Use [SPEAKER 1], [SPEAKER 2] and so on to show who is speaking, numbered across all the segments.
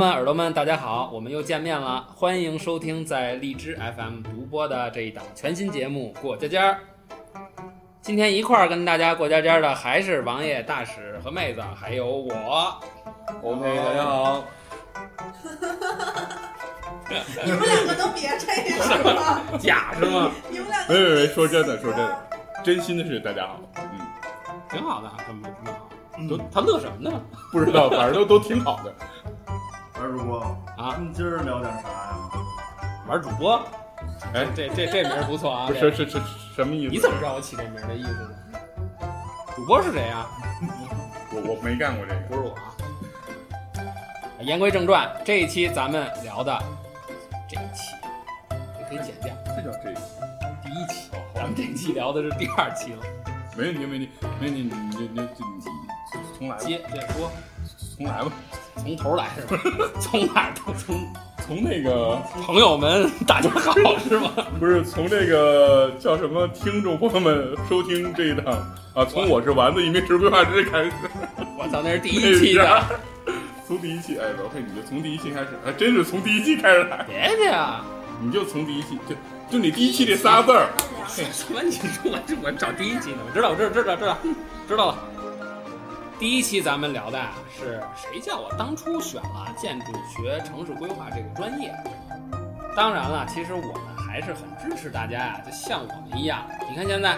[SPEAKER 1] 们、耳朵们，大家好，我们又见面了，欢迎收听在荔枝 FM 独播的这一档全新节目《过家家》。今天一块儿跟大家过家家的还是王爷、大使和妹子，还有我。
[SPEAKER 2] OK，大家好。
[SPEAKER 3] 你们两个都别这样了，
[SPEAKER 1] 假是吗？
[SPEAKER 3] 你们两个
[SPEAKER 2] 没没没，说真的，说真的，真心的是大家好。嗯，
[SPEAKER 1] 挺好的，这么这么好。都他乐什么呢？
[SPEAKER 2] 不知道，反正都都挺好的。
[SPEAKER 4] 玩主播
[SPEAKER 1] 啊，
[SPEAKER 4] 咱们今儿聊点啥呀？
[SPEAKER 1] 玩主播。
[SPEAKER 2] 哎，
[SPEAKER 1] 这这这名儿不错啊！
[SPEAKER 2] 不是是是什么意思？
[SPEAKER 1] 你怎么知道我起这名儿的意思呢？主播是谁呀？
[SPEAKER 2] 我我没干过这个，
[SPEAKER 1] 不是我。啊言归正传，这一期咱们聊的这一期，也可以剪掉，
[SPEAKER 2] 这叫这一期，
[SPEAKER 1] 第一期。咱们这一期聊的是第二期了。
[SPEAKER 2] 没问题，没问题，没问题，你你你你重来吧。
[SPEAKER 1] 接接说，
[SPEAKER 2] 重来吧，
[SPEAKER 1] 从头来是吧？从哪儿都从
[SPEAKER 2] 从那个
[SPEAKER 1] 朋友们大家好是吗？
[SPEAKER 2] 不是从这个叫什么听众朋友们收听这一档啊，从我是丸子一名职规划师开始。
[SPEAKER 1] 我操，那是第一期的。
[SPEAKER 2] 从第一期，哎，老佩，你就从第一期开始，还真是从第一期开始来。
[SPEAKER 1] 别介啊！
[SPEAKER 2] 你就从第一期，就就你第一期这仨字儿。
[SPEAKER 1] 什么？你说我这我找第一期呢？我知道，我知道，知道，知道，知道了。第一期咱们聊的啊，是谁叫我当初选了建筑学、城市规划这个专业？当然了，其实我们还是很支持大家呀、就像我们一样。你看现在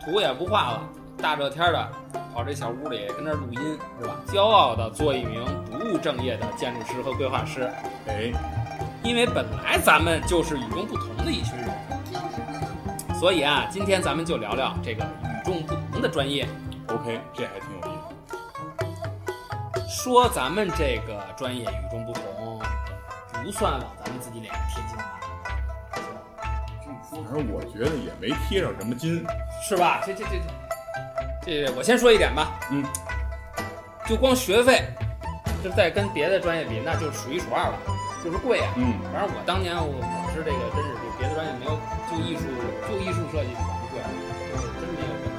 [SPEAKER 1] 图也不画了，大热天的跑这小屋里跟这儿录音是吧？骄傲的做一名不务正业的建筑师和规划师。
[SPEAKER 2] 哎，
[SPEAKER 1] 因为本来咱们就是与众不同的一群人，所以啊，今天咱们就聊聊这个与众不同的专业。
[SPEAKER 2] OK，这还挺有。
[SPEAKER 1] 说咱们这个专业与众不同，不算往咱们自己脸上贴金吧？
[SPEAKER 2] 反正我觉得也没贴上什么金，
[SPEAKER 1] 是吧？这这这这，这我先说一点吧。
[SPEAKER 2] 嗯，
[SPEAKER 1] 就光学费，这在跟别的专业比，那就是数一数二了，就是贵啊。
[SPEAKER 2] 嗯，
[SPEAKER 1] 反正我当年我我是这个，真是比别的专业没有，就艺术就艺术设计不贵，真没有贵。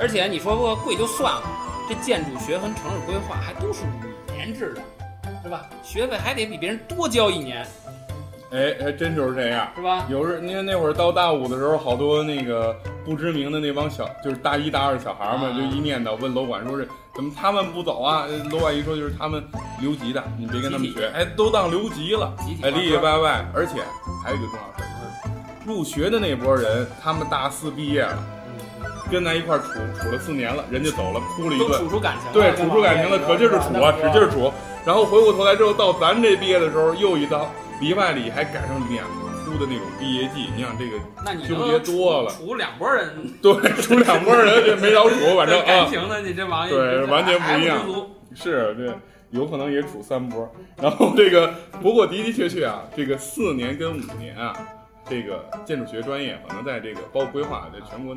[SPEAKER 1] 而且你说不贵就算了，这建筑学和城市规划还都是五年制的，是吧？学费还得比别人多交一年，
[SPEAKER 2] 哎，还真就是这样。
[SPEAKER 1] 是吧？
[SPEAKER 2] 有时你看那会儿到大五的时候，好多那个不知名的那帮小，就是大一大二小孩们，
[SPEAKER 1] 啊
[SPEAKER 2] 就一念叨问楼管说是怎么他们不走啊？呃楼管一说就是他们留级的，你别跟他们学，哎，都当留级了，哎，里里外外，而且还有一个重要事儿，入学的那波人，他们大四毕业了，跟咱一块儿处处了四年了，人家走了，哭了一顿
[SPEAKER 1] 都处，出感情了，
[SPEAKER 2] 对，处出感情了，可劲儿是处啊，使劲儿处。然后回过头来之后，到咱这毕业的时候，又一刀，里外里还赶上两出的那种毕业季。你想这个
[SPEAKER 1] 那你
[SPEAKER 2] 纠结多了
[SPEAKER 1] 处处两拨人，
[SPEAKER 2] 对，处两拨人这没少处，反正 啊，
[SPEAKER 1] 感情的你这王爷
[SPEAKER 2] 对完全不一样是这有可能也处三波。然后这个不过的的确确啊，这个四年跟五年啊。这个建筑学专业可能在这个包括规划，在全国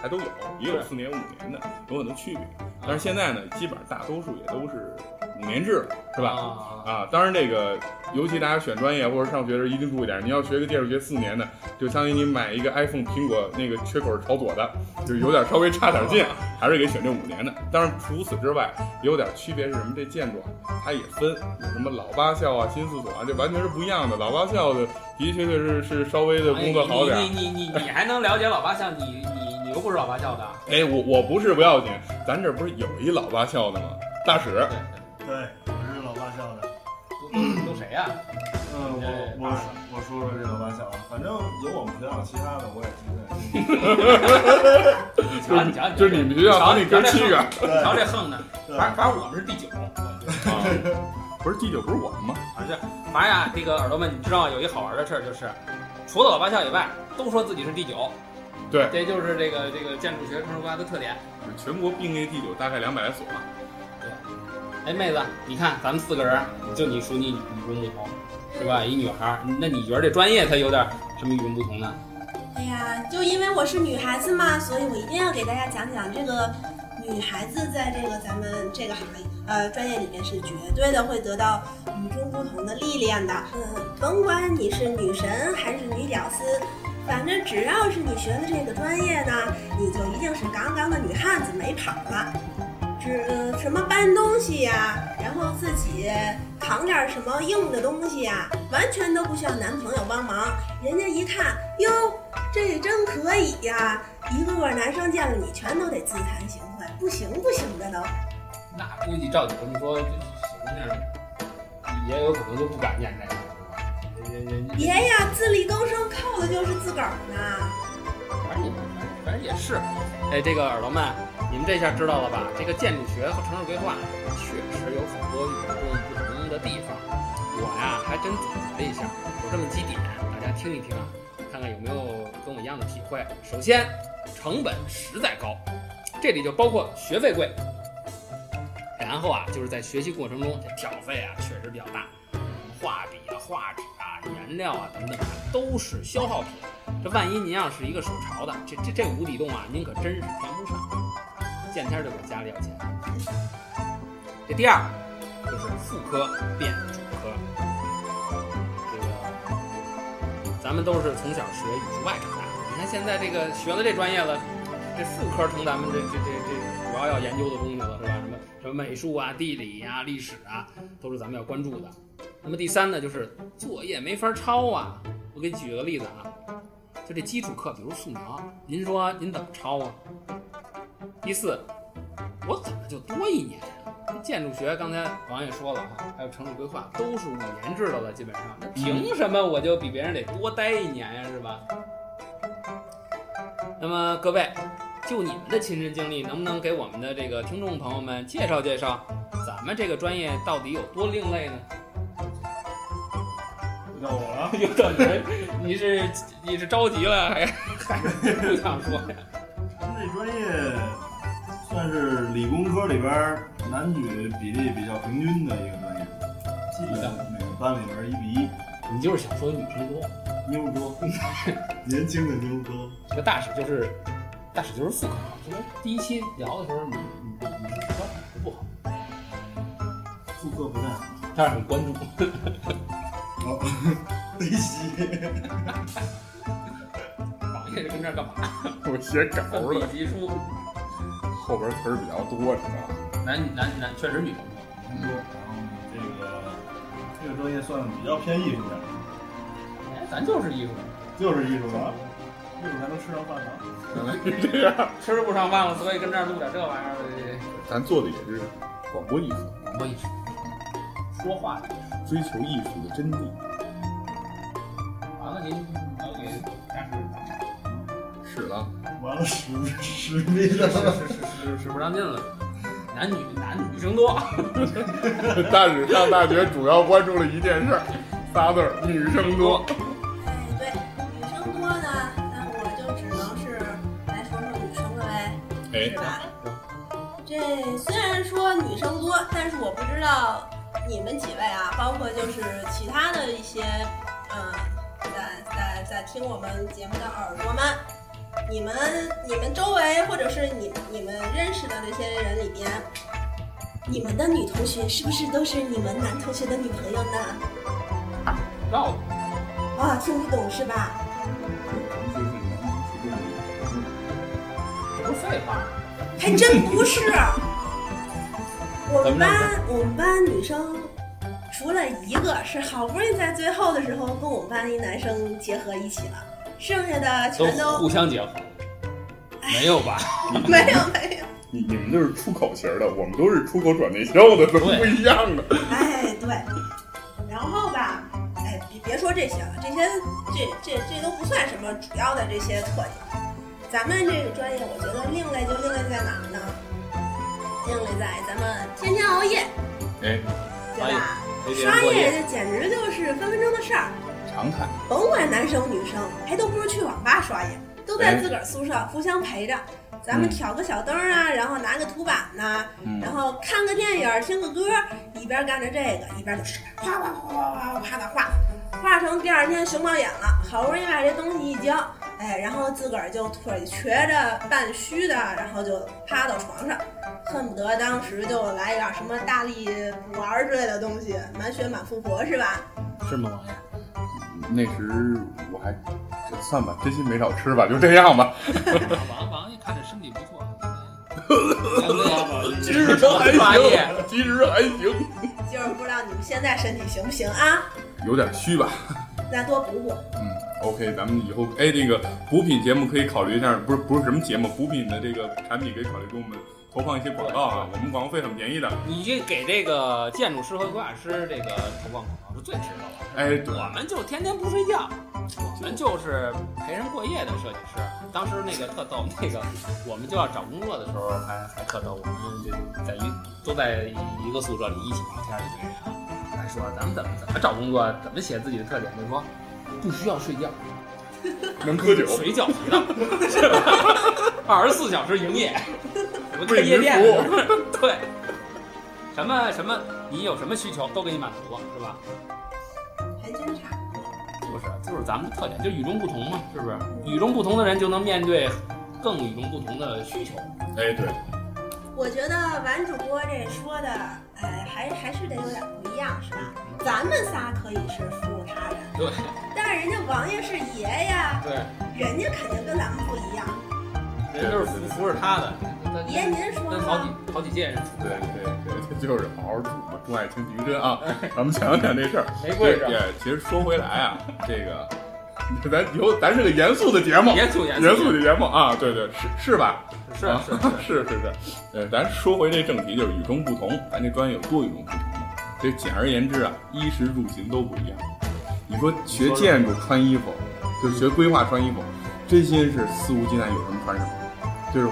[SPEAKER 2] 还都有，也有四年、五年的，有很多区别。但是现在呢，基本上大多数也都是五年制，是吧？
[SPEAKER 1] 啊
[SPEAKER 2] 啊，当然这个，尤其大家选专业或者上学的时候一定注意点，你要学个建筑学四年的，就相当于你买一个 iPhone 苹果那个缺口是朝左的，就有点稍微差点劲，还是给选这五年的。当然除此之外，也有点区别是什么？这建筑啊，它也分有什么老八校啊、新四所啊，这完全是不一样的。老八校的的的确确是是稍微的工作好。
[SPEAKER 1] 你你你你你还能了解老八校？你你你又不是老八校的，
[SPEAKER 2] 哎，我我不是不要紧，咱这不是有一老八校的吗？大使，
[SPEAKER 4] 对，我是老八校的。
[SPEAKER 1] 都都都谁呀？
[SPEAKER 4] 嗯，我我我说说这老八校啊，反正有我们学校，其他的我也听听。
[SPEAKER 1] 你 瞧你瞧，
[SPEAKER 2] 就是你们学校瞧你哥七个，
[SPEAKER 1] 你瞧这横的，反正反正我们是第九，
[SPEAKER 2] 啊，不是第九不是我们吗？
[SPEAKER 1] 反正反正呀，这个耳朵们，你知道有一好玩的事儿，就是除了老八校以外，都说自己是第九，
[SPEAKER 2] 对，
[SPEAKER 1] 这就是这个这个建筑学城市规划的特点。
[SPEAKER 2] 全国并列第九，大概两百来所。
[SPEAKER 1] 哎，妹子，你看咱们四个人，就你属你与众不同，是吧？一女孩，那你觉得这专业它有点什么与众不同呢？
[SPEAKER 3] 哎呀，就因为我是女孩子嘛，所以我一定要给大家讲讲这个女孩子在这个咱们这个行业呃专业里面是绝对的会得到与众不同的历练的。嗯，甭管你是女神还是女屌丝，反正只要是你学的这个专业呢，你就一定是杠杠的女汉子，没跑了。什么搬东西呀、然后自己扛点什么硬的东西呀、完全都不需要男朋友帮忙。人家一看，哟，这真可以呀！一个个男生见了你，全都得自惭形秽，不行不行的都。
[SPEAKER 1] 那估计照你这么说，这小姑娘也有可能就不敢念这个，是吧？人人
[SPEAKER 3] 别呀，自力更生靠的就是自个儿呢。
[SPEAKER 1] 反正也反正也是。哎，这个耳朵们，你们这下知道了吧？这个建筑学和城市规划确实有很多与众不同的地方。我呀还真总结了一下，有这么几点，大家听一听啊，看看有没有跟我一样的体会。首先，成本实在高，这里就包括学费贵。然后啊，就是在学习过程中，这挑费啊确实比较大，画笔啊、画纸啊、颜料啊等等啊，都是消耗品。这万一您要是一个手潮的，这这这无底洞啊，您可真是填不上，见天就管家里要钱。这第二就是副科变主科，这个咱们都是从小学语数外长大的，你看现在这个学了这专业了，这副科成咱们这这这这主要要研究的东西了，是吧？什么什么美术啊、地理呀、历史啊，都是咱们要关注的。那么第三呢，就是作业没法抄啊。我给你举个例子啊，就这基础课，比如素描，您说您怎么抄啊？第四，我怎么就多一年呀、这建筑学刚才王也说了哈，还有城市规划都是五年制的了，基本上，那凭什么我就比别人得多待一年呀，是吧？那么各位，就你们的亲身经历，能不能给我们的这个听众朋友们介绍介绍，咱们这个专业到底有多另类呢？
[SPEAKER 4] 到我了。
[SPEAKER 1] 有到你，你是你是着急了，还 还是不想说呀？
[SPEAKER 4] 咱 们这专业算是理工科里边男女比例比较平均的一个专业，基本上每个班里边一比一，
[SPEAKER 1] 你就是想说女生多，
[SPEAKER 4] 妞多，年轻的妞多。
[SPEAKER 1] 这个大使就是大使就是副科，因为第一期聊的时候你你你是说不好，
[SPEAKER 4] 副科不太好。
[SPEAKER 1] 但是很关注。
[SPEAKER 4] 哦，对戏。
[SPEAKER 1] 王爷是跟这儿干嘛？
[SPEAKER 2] 我写稿
[SPEAKER 1] 奋笔书，
[SPEAKER 2] 后边词儿比较多，是吧？
[SPEAKER 1] 男男男确实女生多。
[SPEAKER 4] 工作，然后这个这个专业算比较偏艺术的，
[SPEAKER 1] 哎，咱就是艺术，
[SPEAKER 4] 就是艺术的，艺术才能吃上饭呢。
[SPEAKER 2] 原来是这样，
[SPEAKER 1] 吃不上饭了，所以跟这儿录点这玩意儿的
[SPEAKER 2] 咱做的也是广播艺术，
[SPEAKER 1] 广播艺术，说话的艺术。
[SPEAKER 2] 追求艺术的真谛。
[SPEAKER 1] 完了，您交给大师打岔。
[SPEAKER 2] 是了，
[SPEAKER 4] 完了，使使命了。
[SPEAKER 1] 是是是是不上劲了，男女男女生多。
[SPEAKER 2] 大使上大学主要关注了一件事儿，仨字儿：女生多。
[SPEAKER 3] 哎，对，女生多呢，那我就只能是来说说女生了呗，
[SPEAKER 2] 哎
[SPEAKER 3] 是，吧？这虽然说女生多，但是我不知道你们几位啊，包括就是其他的一些，嗯，在在在听我们节目的耳朵们，你们你们周围或者是你你们认识的那些人里边，你们的女同学是不是都是你们男同学的女朋友呢？啊，听不懂是吧？
[SPEAKER 1] 这不是废话？
[SPEAKER 3] 还真不是。我们班我们班女生除了一个是好不容易在最后的时候跟我们班一男生结合一起了，剩下的全都
[SPEAKER 1] 互相结合，没有吧？
[SPEAKER 3] 没有没有。
[SPEAKER 2] 你你们都是出口型的，我们都是出口转内销的，都不一样的。
[SPEAKER 3] 哎，对。然后吧，哎，别别说这些了，这些这这这都不算什么主要的这些特点。咱们这个专业，我觉得另类就另类在哪儿呢？另类在咱们天天熬夜，
[SPEAKER 2] 哎，
[SPEAKER 3] 对吧？刷夜这简直就是分分钟的事儿。
[SPEAKER 2] 常态。
[SPEAKER 3] 甭管男生女生，还都不如去网吧刷夜，都在自个儿宿舍互相陪着。咱们挑个小灯啊，然后拿个图板呐、
[SPEAKER 2] 嗯
[SPEAKER 3] 然后看个电影，听个歌，一边干着这个，一边就是哗哗哗哗哗哗的画，画成第二天熊猫眼了。好不容易把这东西一交，哎，然后自个儿就腿瘸着半虚的，然后就趴到床上，恨不得当时就来点什么大力补丸之类的东西，满血满复活是吧？
[SPEAKER 1] 是吗？
[SPEAKER 2] 那时我还这算吧，真心没少吃吧，就这样吧。
[SPEAKER 1] 王王爷看着身体不错，
[SPEAKER 2] 其实都还行，其实还行。
[SPEAKER 3] 就是不知道你们现在身体行不行啊？
[SPEAKER 2] 有点虚吧？
[SPEAKER 3] 那多补补。
[SPEAKER 2] 嗯，OK，咱们以后哎，这个补品节目可以考虑一下，不是不是什么节目，补品的这个产品可以考虑给我们投放一些广告啊，我们广告费很便宜的。
[SPEAKER 1] 你这给这个建筑师和规划师这个投放广告是最值得的。
[SPEAKER 2] 哎，对，
[SPEAKER 1] 我们就天天不睡觉，我们就是陪人过夜的设计师。当时那个特逗，那个我们就要找工作的时候还还特逗，我们就在一都在一个宿舍里一起聊天，一堆人啊，还说咱们怎么怎么找工作，怎么写自己的特点，就说不需要睡觉，
[SPEAKER 2] 能喝酒，
[SPEAKER 1] 随叫随到，是吧？二十四小时营业，我们开夜店 对，什么什么，你有什么需求都给你满足了，是吧？
[SPEAKER 3] 还真差不多。
[SPEAKER 1] 不是，就是咱们的特点，就与众不同嘛，是不是？与众不同的人就能面对更与众不同的需求。
[SPEAKER 2] 哎，对，
[SPEAKER 3] 我觉得王主播这说的，哎，还还是得有点不一样，是吧？咱们仨可以是服务他人，
[SPEAKER 1] 对
[SPEAKER 3] 但是人家王爷是爷呀，
[SPEAKER 1] 对，
[SPEAKER 3] 人家肯定跟咱们不一样。
[SPEAKER 1] 人家都是服服侍他的，
[SPEAKER 3] 爷，您说
[SPEAKER 1] 呢好几？好几届人处
[SPEAKER 2] 对对对，就是好好住嘛，众爱卿平身啊。咱们讲讲这事儿。
[SPEAKER 1] 没跪着
[SPEAKER 2] 也其实说回来啊，这个咱以后咱是个严肃的节目，
[SPEAKER 1] 严肃严肃
[SPEAKER 2] 严肃的节目啊，对对是是吧？
[SPEAKER 1] 是
[SPEAKER 2] 啊
[SPEAKER 1] 是是，
[SPEAKER 2] 是 是是，呃，咱说回这正题，就是与众不同。咱这专业有多与众不同呢？这简而言之啊，衣食住行都不一样。你说学建筑穿衣服，就是学规划穿衣服，真心是肆无忌惮，有什么穿什么。就是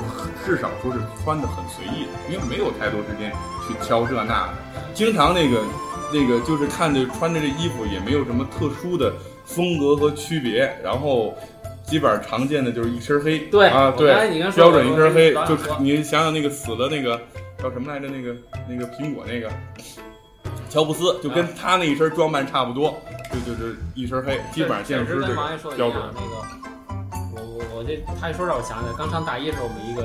[SPEAKER 2] 至少说是穿的很随意的，因为没有太多时间去挑这那的。经常那个那个就是看着穿着这衣服也没有什么特殊的风格和区别，然后基本上常见的就是一身黑。
[SPEAKER 1] 对
[SPEAKER 2] 啊，对，标准一身黑，就你想想那个死了那个叫什么来着？那个那个苹果那个乔布斯，就跟他那一身装扮差不多，就就就一身黑，基本上建筑师这
[SPEAKER 1] 确实
[SPEAKER 2] 标准。
[SPEAKER 1] 那个，我我我这他一说让我想起来，刚上大一的时候，我们一个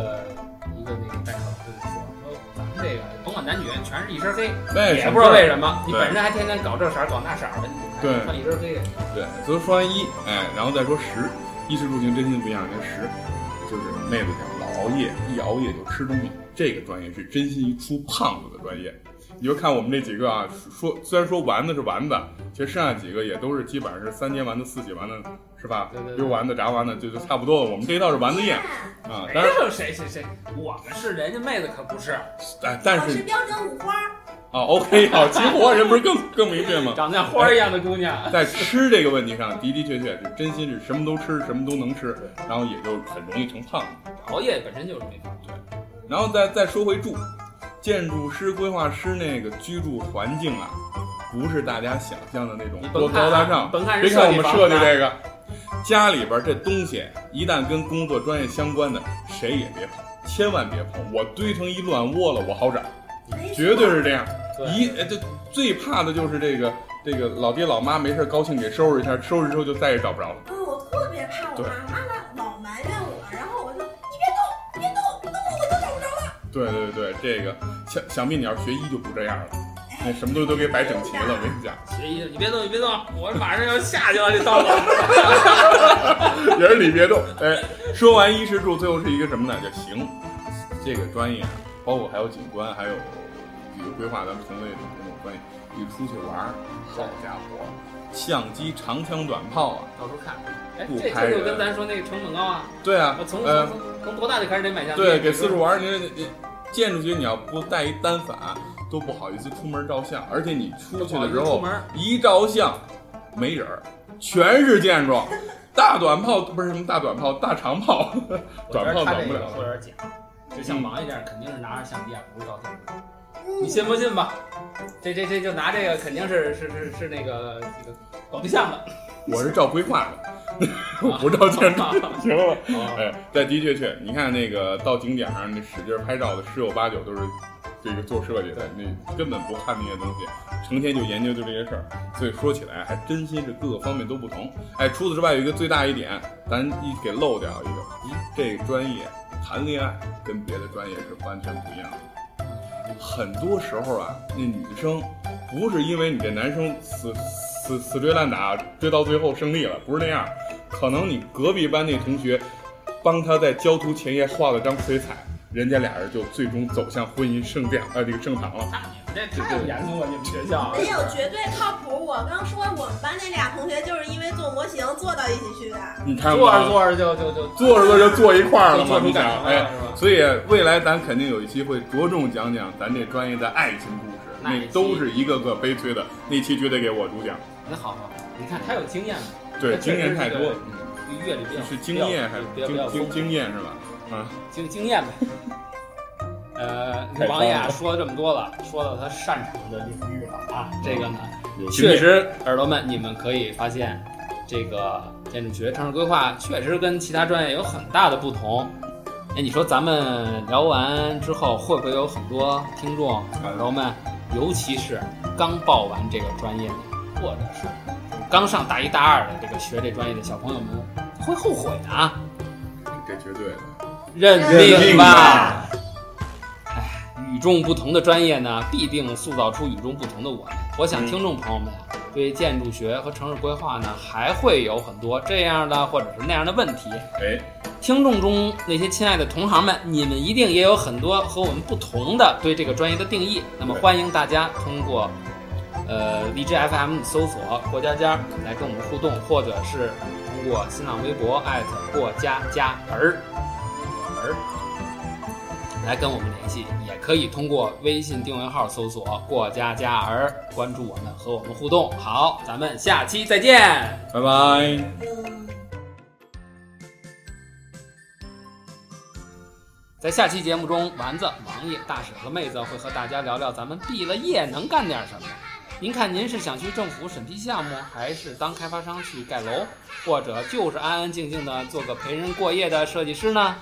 [SPEAKER 1] 一个那个代课老师就说说咱们这个甭管男女，全是一身黑，
[SPEAKER 2] 那
[SPEAKER 1] 也不知道为什
[SPEAKER 2] 么。
[SPEAKER 1] 你本身还天天搞这色儿搞那色儿的，你穿一身黑的。
[SPEAKER 2] 对，所以说完一，哎，然后再说十，衣食住行真心不一样。那十就是妹子讲老熬夜，一熬夜就吃东西，这个专业是真心一出胖子的专业。你就看我们这几个啊，说虽然说丸子是丸子，其实剩下几个也都是基本上是三节丸子、四喜丸子，是吧
[SPEAKER 1] 对对？对
[SPEAKER 2] 溜丸子、炸丸子就就差不多了。我们这一道是丸子宴啊，
[SPEAKER 1] 没
[SPEAKER 2] 当然，
[SPEAKER 1] 有谁谁谁，我们是人家妹子可不是，
[SPEAKER 2] 哎，但是
[SPEAKER 3] 我是标准五花，
[SPEAKER 2] 啊，OK，好，齐活人不是更更明确吗？
[SPEAKER 1] 长得像花儿一样的姑娘。
[SPEAKER 2] 在吃这个问题上，的的确确是真心是什么都吃，什么都能吃，然后也就很容易成胖子。
[SPEAKER 1] 熬夜本身就是没法
[SPEAKER 2] 然后再再说回住，建筑师、规划师那个居住环境啊，不是大家想象的那种多高大上。
[SPEAKER 1] 甭看
[SPEAKER 2] 别看我们
[SPEAKER 1] 设计
[SPEAKER 2] 这个，家里边这东西一旦跟工作专业相关的，谁也别碰，千万别碰。我堆成一乱窝了，我好找，绝对是这样。一呃就最怕的就是这个这个老爹老妈没事高兴给收拾一下，收拾之后就再也找不着了。
[SPEAKER 3] 嗯，我特别怕我
[SPEAKER 2] 对
[SPEAKER 3] 妈，
[SPEAKER 2] 对对对，这个想想必你要学医就不这样了，那什么东西都给摆整齐了。我跟你讲，
[SPEAKER 1] 学医，你别动，你别动，我马上要下去了，这刀子。
[SPEAKER 2] 也是你别动。哎，说完衣食住，最后是一个什么呢？叫行。这个专业啊，包括还有景观，还有这个规划，咱们同类的这种专业，一出去玩儿，好家伙，相机、长枪短炮啊，
[SPEAKER 1] 到时候看，哎，这这就跟咱说那个成本高啊。
[SPEAKER 2] 对啊
[SPEAKER 1] 我，从
[SPEAKER 2] 呃
[SPEAKER 1] 从，从从多大就开始得买相机？
[SPEAKER 2] 对，给四处玩儿，你你建筑学你要不带一单反，都不好意思出门照相，而且你出去的时候
[SPEAKER 1] 出门
[SPEAKER 2] 一照相，没人儿，全是建筑，大短炮不是什么大短炮，大长炮，短炮短不了。
[SPEAKER 1] 有点假，就像王爷这样，肯定是拿着相机啊，不是照相机。
[SPEAKER 3] 嗯
[SPEAKER 1] 你信不信吧？这这这就拿这个，肯定是是是是那个这个搞对象的。
[SPEAKER 2] 我是照规划的，我不照建筑，行了哎，但的确确，你看那个到景点上那使劲拍照的，十有八九都是这个做设计的，那根本不看那些东西，成天就研究就这些事儿。所以说起来，还真心是各个方面都不同。哎，除此之外，有一个最大一点，咱一给漏掉一个，咦，这个专业谈恋爱跟别的专业是完全不一样的。很多时候啊，那女生不是因为你这男生死死死追烂打追到最后胜利了，不是那样，可能你隔壁班那同学帮他在交图前夜画了张水彩，人家俩人就最终走向婚姻圣殿呃这个圣堂了。
[SPEAKER 1] 那你们这太严肃了，你们学校。
[SPEAKER 3] 没有绝对靠谱。我刚说我们班那俩同学就是因为做模型做到一起去的。
[SPEAKER 2] 你看
[SPEAKER 1] 做着
[SPEAKER 2] 吧，
[SPEAKER 1] 做着就就就
[SPEAKER 2] 做着做着就坐一块儿了嘛，
[SPEAKER 1] 就做出
[SPEAKER 2] 你想哎所以未来咱肯定有一期会着重讲讲咱这专业的爱情故事，
[SPEAKER 1] 那
[SPEAKER 2] 都是一个个悲催的，那期绝对给我主讲。
[SPEAKER 1] 那好好，你看他有经验了，
[SPEAKER 2] 对，经验太多，
[SPEAKER 1] 阅历比较
[SPEAKER 2] 是经验还是经经经验是吧？啊，
[SPEAKER 1] 经经验呗。呃，王爷啊说了这么多了，说到他擅长的领域了啊，这个呢，确实，耳朵们，你们可以发现，这个建筑学、城市规划确实跟其他专业有很大的不同。哎，你说咱们聊完之后，会不会有很多听众耳朵们，尤其是刚报完这个专业的，或者是刚上大一、大二的这个学这专业的小朋友们，会后悔啊？
[SPEAKER 2] 这绝对的。
[SPEAKER 1] 认
[SPEAKER 2] 认命
[SPEAKER 1] 命吧
[SPEAKER 2] 吧。
[SPEAKER 1] 哎，与众不同的专业呢，必定塑造出与众不同的我们。我想
[SPEAKER 2] 嗯
[SPEAKER 1] 听众朋友们啊，对建筑学和城市规划呢，还会有很多这样的或者是那样的问题。
[SPEAKER 2] 哎，
[SPEAKER 1] 听众中那些亲爱的同行们，你们一定也有很多和我们不同的对这个专业的定义。那么欢迎大家通过呃荔枝 FM 搜索“过家家”来跟我们互动，或者是通过新浪微博艾特过家家儿儿来跟我们联系，也可以通过微信订阅号搜索“过家家儿”关注我们，和我们互动。好，咱们下期再见。
[SPEAKER 2] 拜拜。
[SPEAKER 3] 嗯，
[SPEAKER 1] 在下期节目中，丸子、王爷、大婶和妹子会和大家聊聊咱们毕了业能干点什么。您看，您是想去政府审批项目，还是当开发商去盖楼，或者就是安安静静的做个陪人过夜的设计师呢？